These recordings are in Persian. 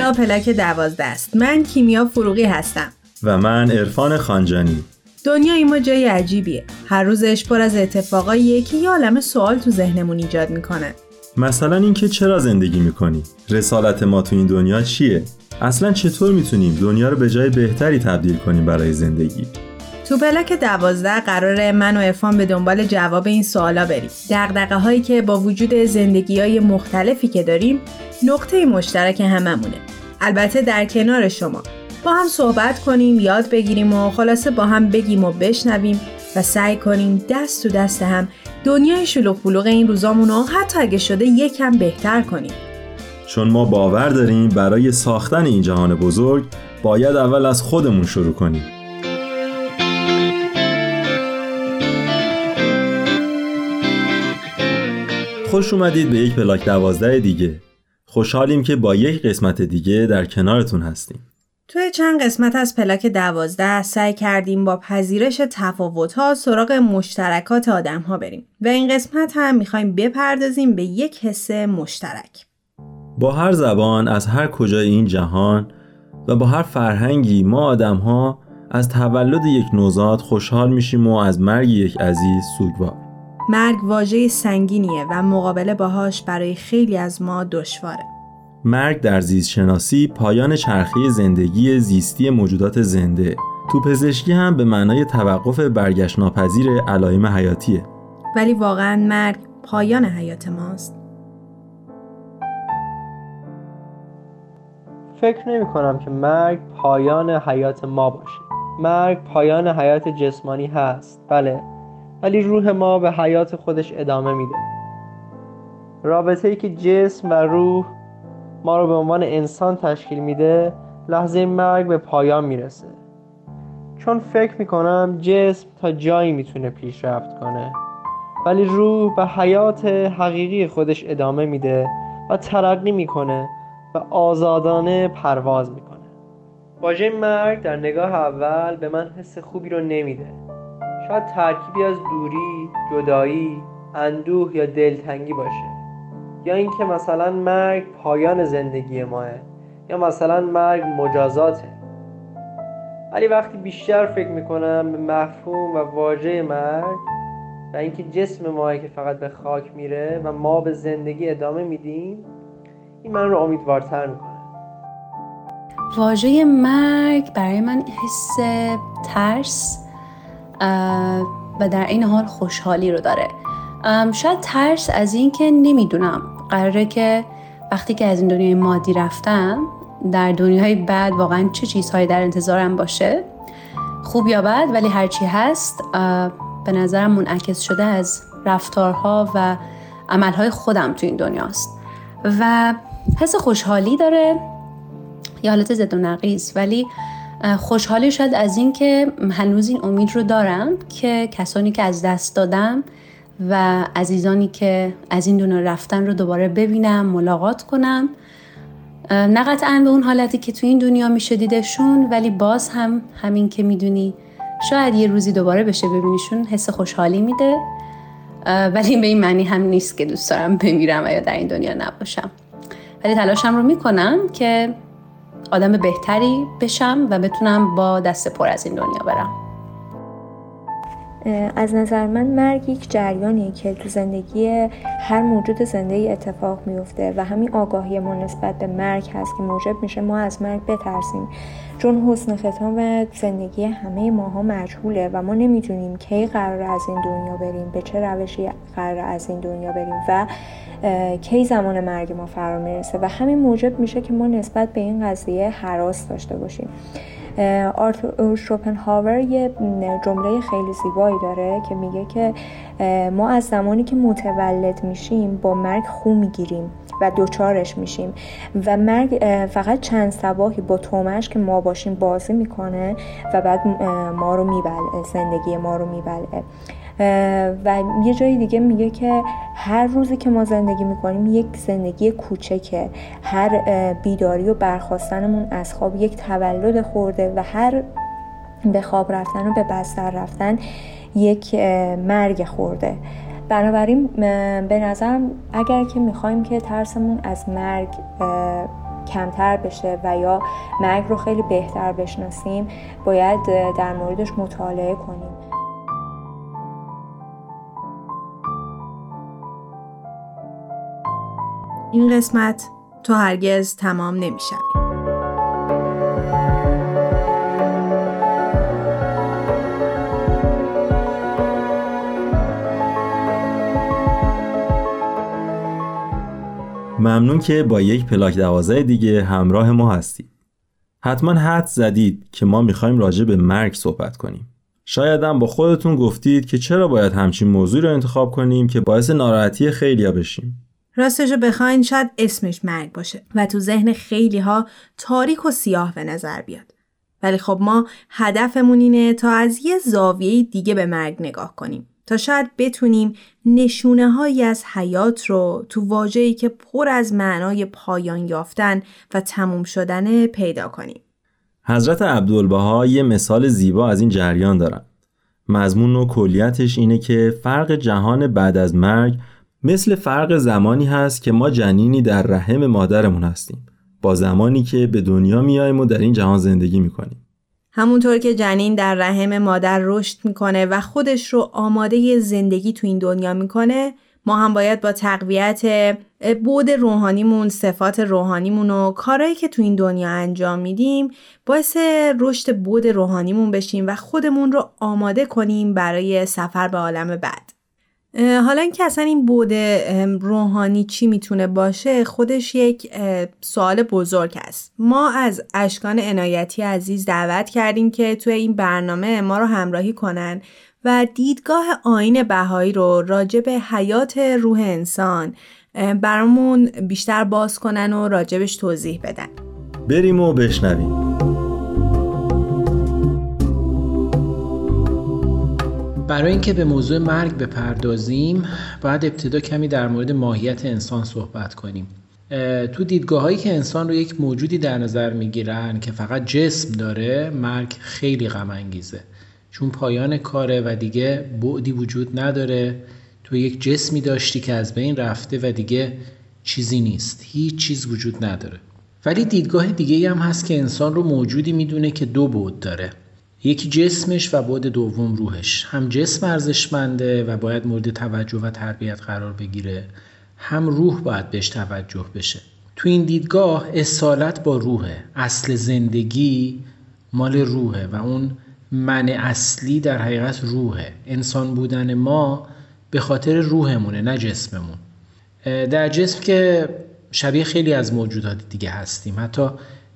اینجا پلاک دوازده است. من کیمیا فروغی هستم. و من عرفان خانجانی. دنیای ما جای عجیبیه. هر روزش پر از اتفاقاییه که یه عالم سوال تو ذهنمون ایجاد می‌کنه. مثلا اینکه چرا زندگی می‌کنی؟ رسالت ما تو این دنیا چیه؟ اصلا چطور می‌تونیم دنیا رو به جای بهتری تبدیل کنیم برای زندگی؟ تو پلاک دوازده قرار من و ارفان به دنبال جواب این سوالا بریم. دقدقه هایی که با وجود زندگی های مختلفی که داریم نقطه مشترک هممونه. البته در کنار شما. با هم صحبت کنیم یاد بگیریم و خلاصه با هم بگیم و بشنویم و سعی کنیم دست تو دست هم دنیای شلوغ بلوغ این روزامون رو حتی اگه شده یکم بهتر کنیم. چون ما باور داریم برای ساختن این جهان بزرگ باید اول از خودمون شروع کنیم. خوش اومدید به یک پلاک دوازده دیگه. خوشحالیم که با یک قسمت دیگه در کنارتون هستیم. توی چند قسمت از پلاک دوازده سعی کردیم با پذیرش تفاوتها سراغ مشترکات آدم ها بریم. و این قسمت هم می‌خوایم بپردازیم به یک حس مشترک. با هر زبان از هر کجای این جهان و با هر فرهنگی ما آدم ها از تولد یک نوزاد خوشحال میشیم و از مرگ یک عزیز سوگوار. مرگ واژه سنگینیه و مقابله باهاش برای خیلی از ما دشواره. مرگ در زیست شناسی پایان چرخه زندگی زیستی موجودات زنده. تو پزشکی هم به معنای توقف برگشت ناپذیر علائم حیاتیه. ولی واقعا مرگ پایان حیات ماست. فکر نمی کنم که مرگ پایان حیات ما باشه. مرگ پایان حیات جسمانی هست. بله. ولی روح ما به حیات خودش ادامه میده. رابطه ای که جسم و روح ما رو به عنوان انسان تشکیل میده لحظه مرگ به پایان می‌رسه. چون فکر می‌کنم جسم تا جایی می‌تونه پیشرفت کنه ولی روح به حیات حقیقی خودش ادامه میده و ترقی می‌کنه و آزادانه پرواز می‌کنه. واژه مرگ در نگاه اول به من حس خوبی رو نمیده. شاید ترکیبی از دوری، جدایی، اندوه یا دلتنگی باشه. یا اینکه مثلا مرگ پایان زندگی ماه یا مثلا مرگ مجازاته. ولی وقتی بیشتر فکر می‌کنم به مفهوم و واژه مرگ و اینکه جسم ما که فقط به خاک میره و ما به زندگی ادامه میدیم این من رو امیدوارتر می‌کنه. واژه مرگ برای من حس ترس و در این حال خوشحالی رو داره. شاید ترس از این که نمی‌دونم. قراره که وقتی که از این دنیای مادی رفتم در دنیای بعد واقعا چه چیزهایی در انتظارم باشه؟ خوب یا بد ولی هرچی هست به نظرم منعکس شده از رفتارها و عملهای خودم تو این دنیاست. و حس خوشحالی داره. یا حالت زد و نقیز ولی خوشحالی شاید از این که هنوز این امید رو دارم که کسانی که از دست دادم و عزیزانی که از این دنیا رفتن رو دوباره ببینم ملاقات کنم. نه قطعا به اون حالتی که تو این دنیا میشه دیدشون ولی باز هم همین که می‌دونی شاید یه روزی دوباره بشه ببینیشون حس خوشحالی میده. ولی به این معنی هم نیست که دوست دارم بمیرم و یا در این دنیا نباشم. ولی تلاشم رو می‌کنم که آدم بهتری بشم و بتونم با دست پر از این دنیا برم. از نظر من مرگ یک جریانی که تو زندگی هر موجود زنده ای اتفاق میفته و همین آگاهی ما نسبت به مرگ هست که موجب میشه ما از مرگ بترسیم. چون حسن ختام زندگی همه ماها مجهوله و ما نمی‌دونیم کی قرار از این دنیا بریم به چه روشی قرار از این دنیا بریم و کی زمان مرگ ما فرا می‌رسه و همین موجب میشه که ما نسبت به این قضیه حراس داشته باشیم. آرتور شوپنهاور یه جمله خیلی زیبایی داره که میگه که ما از زمانی که متولد میشیم با مرگ خو می‌گیریم. و دوچارش میشیم. و مرگ فقط چند سباهی با تومش که ما باشیم بازی می‌کنه و بعد ما رو میبلعه زندگی ما رو میبلعه و یه جای دیگه میگه که هر روزی که ما زندگی می‌کنیم یک زندگی کوچکه. هر بیداری و برخواستنمون از خواب یک تولد خورده و هر به خواب رفتن و به بستر رفتن یک مرگ خورده. بنابراین به نظرم اگر که می‌خوایم که ترسمون از مرگ کمتر بشه و یا مرگ رو خیلی بهتر بشناسیم باید در موردش مطالعه کنیم. این قسمت تو هرگز تمام نمی‌شوی ممنون که با یک پلاک دوازه دیگه همراه ما هستید. حتما حد زدید که ما می‌خوایم راجع به مرگ صحبت کنیم. شاید هم با خودتون گفتید که چرا باید همچین موضوع رو انتخاب کنیم که باعث ناراحتی خیلیا بشیم. راستشو بخواین شاید اسمش مرگ باشه و تو ذهن خیلی ها تاریک و سیاه به نظر بیاد. ولی خب ما هدفمون اینه تا از یه زاویه دیگه به مرگ نگاه کنیم. تا شاید بتونیم نشونه هایی از حیات رو تو واجهی که پر از معنای پایان یافتن و تموم شدن پیدا کنیم. حضرت عبدالبها یه مثال زیبا از این جریان دارن. مضمون و کلیتش اینه که فرق جهان بعد از مرگ مثل فرق زمانی هست که ما جنینی در رحم مادرمون هستیم با زمانی که به دنیا میایم و در این جهان زندگی می‌کنیم. همونطور که جنین در رحم مادر رشد می‌کنه و خودش رو آماده زندگی تو این دنیا می‌کنه ما هم باید با تقویت بود روحانیمون صفات روحانیمون و کارهایی که تو این دنیا انجام میدیم باعث رشد بود روحانیمون بشیم و خودمون رو آماده کنیم برای سفر به عالم بعد. حالا اینکه اصلا این بود روحانی چی می‌تونه باشه خودش یک سوال بزرگ است. ما از اشکان عنایتی عزیز دعوت کردیم که توی این برنامه ما رو همراهی کنن و دیدگاه آین بهایی رو راجع به حیات روح انسان برامون بیشتر باز کنن و راجبش توضیح بدن. بریم و بشنویم. برای اینکه به موضوع مرگ بپردازیم باید ابتدا کمی در مورد ماهیت انسان صحبت کنیم. تو دیدگاه هایی که انسان رو یک موجودی در نظر می‌گیرن که فقط جسم داره مرگ خیلی غم انگیزه چون پایان کاره و دیگه بعدی وجود نداره. تو یک جسمی داشتی که از بین رفته و دیگه چیزی نیست. هیچ چیز وجود نداره. ولی دیدگاه دیگه هم هست که انسان رو موجودی می‌دونه که دو بود داره. یکی جسمش و بعد دوم روحش. هم جسم ارزشمنده و باید مورد توجه و تربیت قرار بگیره. هم روح باید بهش توجه بشه. تو این دیدگاه اصالت با روحه. اصل زندگی مال روحه و اون من اصلی در حقیقت روحه. انسان بودن ما به خاطر روحمونه نه جسممون. در جسم که شبیه خیلی از موجودات دیگه هستیم. حتی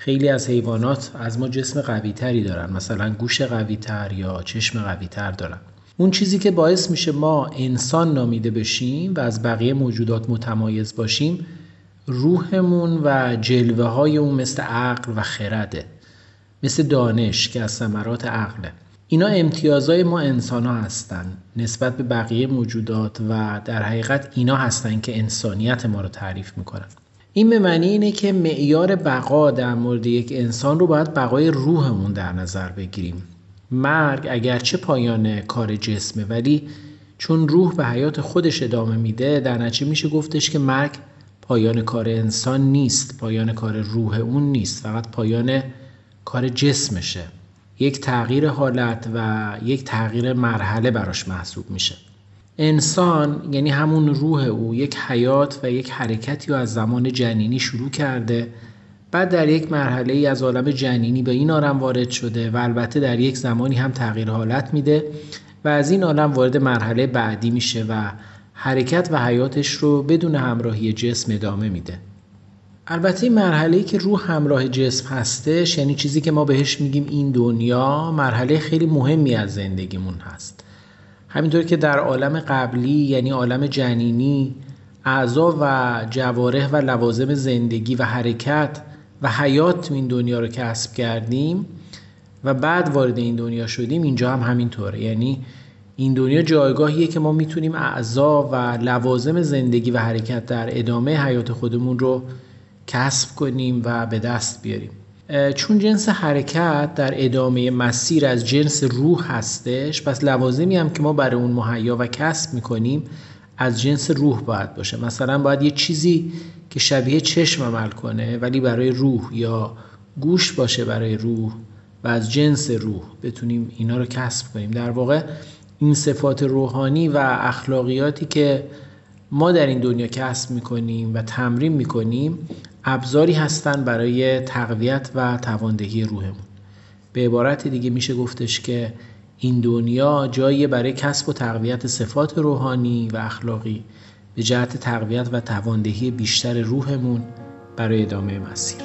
خیلی از حیوانات از ما جسم قوی تری دارن. مثلا گوش قوی تر یا چشم قوی تر دارن. اون چیزی که باعث میشه ما انسان نامیده بشیم و از بقیه موجودات متمایز باشیم روحمون و جلوه های اون مثل عقل و خرده مثل دانش که از ثمرات عقله اینا امتیازهای ما انسان ها هستن نسبت به بقیه موجودات و در حقیقت اینا هستن که انسانیت ما رو تعریف می‌کنن. این به معنی اینه که معیار بقا در مورد یک انسان رو باید بقای روحمون در نظر بگیریم. مرگ اگرچه پایان کار جسمه ولی چون روح به حیات خودش ادامه میده در نتیجه میشه گفتش که مرگ پایان کار انسان نیست پایان کار روح اون نیست فقط پایان کار جسمشه. یک تغییر حالت و یک تغییر مرحله براش محسوب میشه. انسان یعنی همون روح او یک حیات و یک حرکتی رو از زمان جنینی شروع کرده بعد در یک مرحله ای از عالم جنینی به این عالم وارد شده و البته در یک زمانی هم تغییر حالت میده و از این عالم وارد مرحله بعدی میشه و حرکت و حیاتش رو بدون همراهی جسم ادامه میده. البته این مرحله ای که روح همراه جسم هستش یعنی چیزی که ما بهش میگیم این دنیا مرحله خیلی مهمی از زندگیمون هست. همینطور که در عالم قبلی یعنی عالم جنینی اعضا و جواره و لوازم زندگی و حرکت و حیات این دنیا رو کسب کردیم و بعد وارد این دنیا شدیم اینجا هم همینطوره. یعنی این دنیا جایگاهیه که ما می‌تونیم اعضا و لوازم زندگی و حرکت در ادامه حیات خودمون رو کسب کنیم و به دست بیاریم. چون جنس حرکت در ادامه مسیر از جنس روح هستش پس لوازمی هم که ما برای اون مهیا و کسب می‌کنیم از جنس روح باید باشه. مثلا باید یه چیزی که شبیه چشم عمل کنه ولی برای روح یا گوش باشه برای روح و از جنس روح بتونیم اینا رو کسب کنیم. در واقع این صفات روحانی و اخلاقیاتی که ما در این دنیا کسب می‌کنیم و تمرین می‌کنیم ابزاری هستند برای تقویت و تواندهی روحمون. به عبارت دیگه میشه گفتش که این دنیا جایی برای کسب و تقویت صفات روحانی و اخلاقی به جهت تقویت و تواندهی بیشتر روحمون برای ادامه مسیر.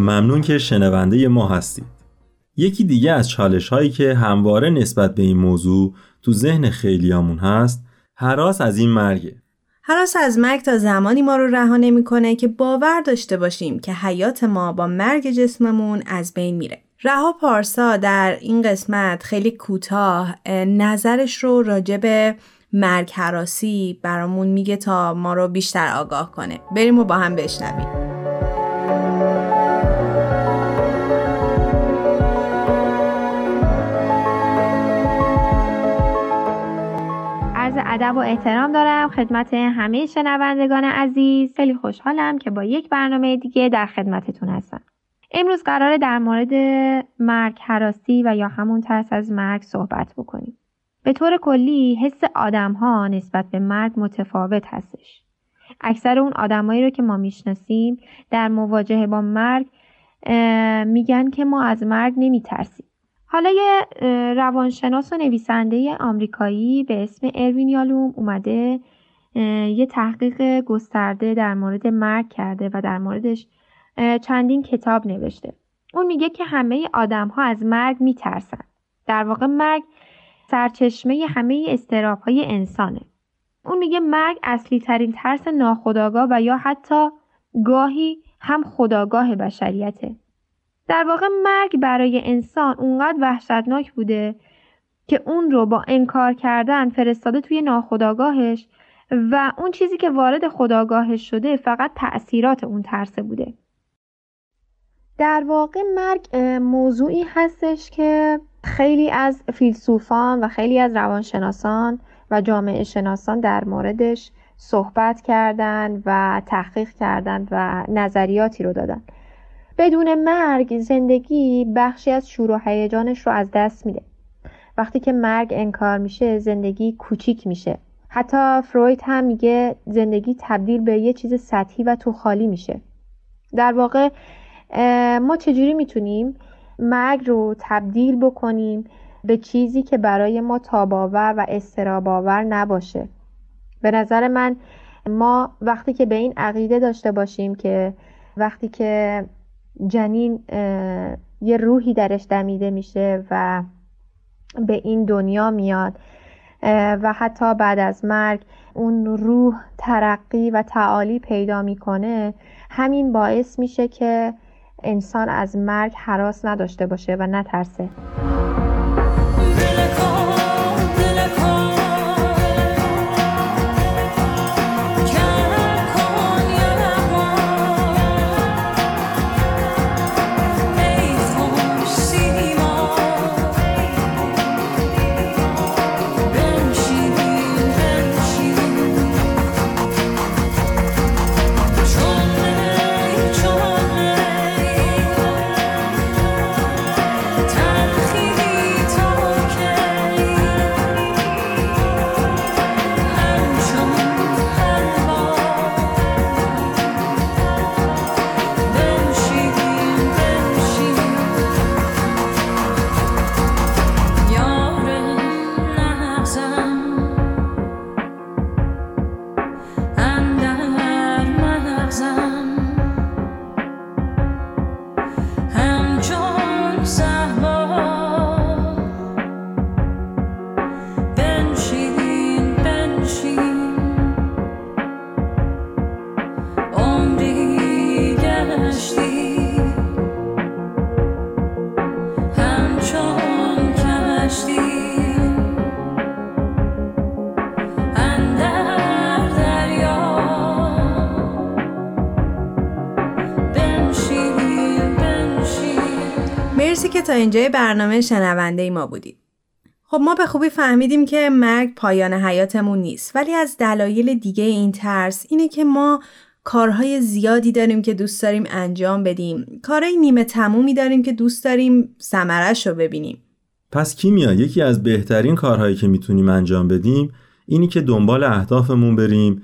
ممنون که شنونده ما هستید. یکی دیگه از چالش هایی که همواره نسبت به این موضوع تو ذهن خیلیامون هست حراس از این مرگه. حراس از مرگ تا زمانی ما رو رها نمی‌کنه که باور داشته باشیم که حیات ما با مرگ جسممون از بین میره. رها پارسا در این قسمت خیلی کوتاه نظرش رو راجع به مرگ حراسی برامون میگه تا ما رو بیشتر آگاه کنه. بریم و با هم بشنویم. ادب و احترام دارم خدمت همه شنوندگان عزیز. خیلی خوشحالم که با یک برنامه دیگه در خدمتتون هستم. امروز قراره در مورد مرگ حراسی و یا همون ترس از مرگ صحبت بکنیم. به طور کلی حس آدم ها نسبت به مرگ متفاوت هستش. اکثر اون آدمایی رو که ما می‌شناسیم در مواجهه با مرگ میگن که ما از مرگ نمیترسیم. حالا یه روانشناس و نویسنده آمریکایی به اسم اروین یالوم اومده یه تحقیق گسترده در مورد مرگ کرده و در موردش چندین کتاب نوشته. اون میگه که همه آدم ها از مرگ میترسن. در واقع مرگ سرچشمه همه استراب های انسانه. اون میگه مرگ اصلی ترین ترس ناخداگاه و یا حتی گاهی هم خداگاه بشریته. در واقع مرگ برای انسان اونقدر وحشتناک بوده که اون رو با انکار کردن فرستاده توی ناخداگاهش و اون چیزی که وارد خداگاهش شده فقط تأثیرات اون ترسه بوده. در واقع مرگ موضوعی هستش که خیلی از فیلسوفان و خیلی از روانشناسان و جامعه شناسان در موردش صحبت کردند و تحقیق کردند و نظریاتی رو دادن. بدون مرگ زندگی بخشی از شور و هیجانش رو از دست میده. وقتی که مرگ انکار میشه زندگی کوچیک میشه. حتی فروید هم میگه زندگی تبدیل به یه چیز سطحی و تو خالی میشه. در واقع ما چجوری می‌تونیم مرگ رو تبدیل بکنیم به چیزی که برای ما تاباور و استراباور نباشه؟ به نظر من ما وقتی که به این عقیده داشته باشیم که وقتی که جنین یه روحی درش دمیده میشه و به این دنیا میاد. و حتی بعد از مرگ اون روح ترقی و تعالی پیدا می‌کنه. همین باعث میشه که انسان از مرگ حراس نداشته باشه و نترسه. مرسی که تا اینجای برنامه شنونده ای ما بودید. خب ما به خوبی فهمیدیم که مرگ پایان حیاتمون نیست ولی از دلایل دیگه این ترس اینه که ما کارهای زیادی داریم که دوست داریم انجام بدیم. کارهای نیمه تمومی داریم که دوست داریم سمرش رو ببینیم. پس کیمیا یکی از بهترین کارهایی که می‌تونیم انجام بدیم اینی که دنبال اهدافمون بریم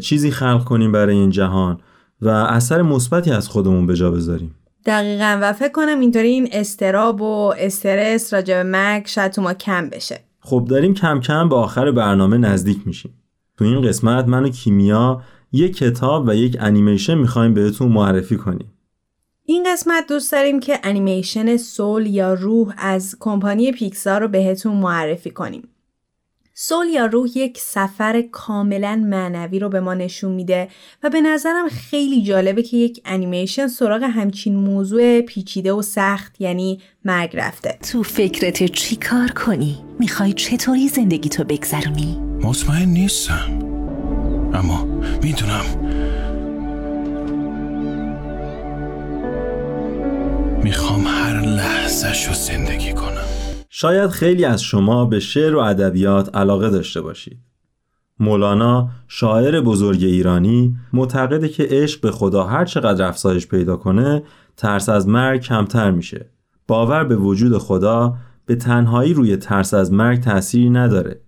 چیزی خلق کنیم برای این جهان و اثر مثبتی از خودمون به جا بذاریم. دقیقا و فکر کنم اینطوری این استراب و استرس راجع به مرگ شاید تو ما کم بشه. خب داریم کم کم به آخر برنامه نزدیک میشیم. تو این قسمت من و کیمیا یک کتاب و یک انیمیشن می‌خوایم بهتون معرفی کنیم. این قسمت دوست داریم که انیمیشن سول یا روح از کمپانی پیکسار رو بهتون معرفی کنیم سول یا روح یک سفر کاملا معنوی رو به ما نشون میده و به نظرم خیلی جالبه که یک انیمیشن سراغ همچین موضوع پیچیده و سخت یعنی مرگ رفته تو فکرت چی کار کنی؟ می‌خوای چطوری زندگی تو بگذرونی؟ مطمئن نیستم اما می‌دونم می‌خوام هر لحظه شو زندگی کنم شاید خیلی از شما به شعر و ادبیات علاقه داشته باشید. مولانا شاعر بزرگ ایرانی معتقده که عشق به خدا هر چقدر افزایش پیدا کنه ترس از مرگ کمتر میشه. باور به وجود خدا به تنهایی روی ترس از مرگ تأثیری نداره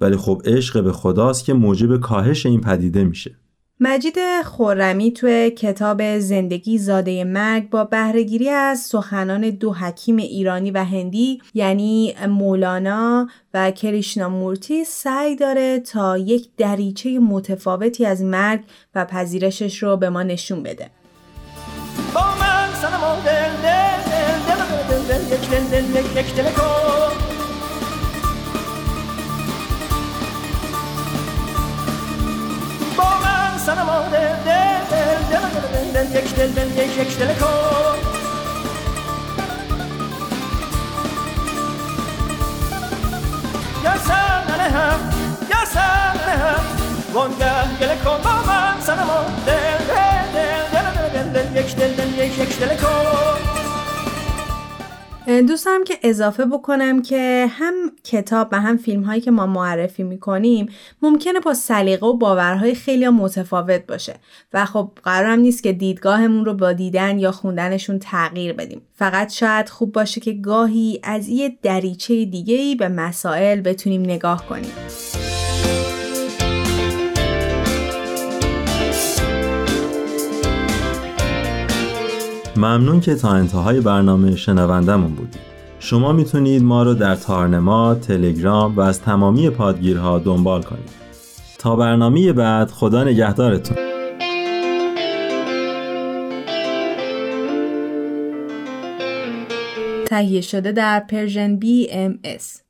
ولی خب عشق به خداست که موجب کاهش این پدیده میشه. مجید خورمی توی کتاب زندگی زاده مرگ با بهرهگیری از سخنان دو حکیم ایرانی و هندی یعنی مولانا و کریشنامورتی سعی داره تا یک دریچه متفاوتی از مرگ و پذیرشش رو به ما نشون بده. با من sana mal del del del del del del del yek del del yek yek del ko Ya sana ne ha ya sana ne ha Vonga gele ko mama sana mal del del del del del del yek del del yek yek del ko کن دوستم که اضافه بکنم که هم کتاب و هم فیلم هایی که ما معرفی می‌کنیم ممکنه با سلیقه و باورهای خیلی متفاوت باشه. و خب قرارم نیست که دیدگاهمون رو با دیدن یا خوندنشون تغییر بدیم. فقط شاید خوب باشه که گاهی از یه دریچه دیگه ای به مسائل بتونیم نگاه کنیم. ممنون که تا انتهای برنامه شنوندمون بودید. شما می‌تونید ما رو در تارنما، تلگرام و از تمامی پادگیرها دنبال کنید. تا برنامه بعد خدا نگهدارتون. تهیه شده در Persian BMS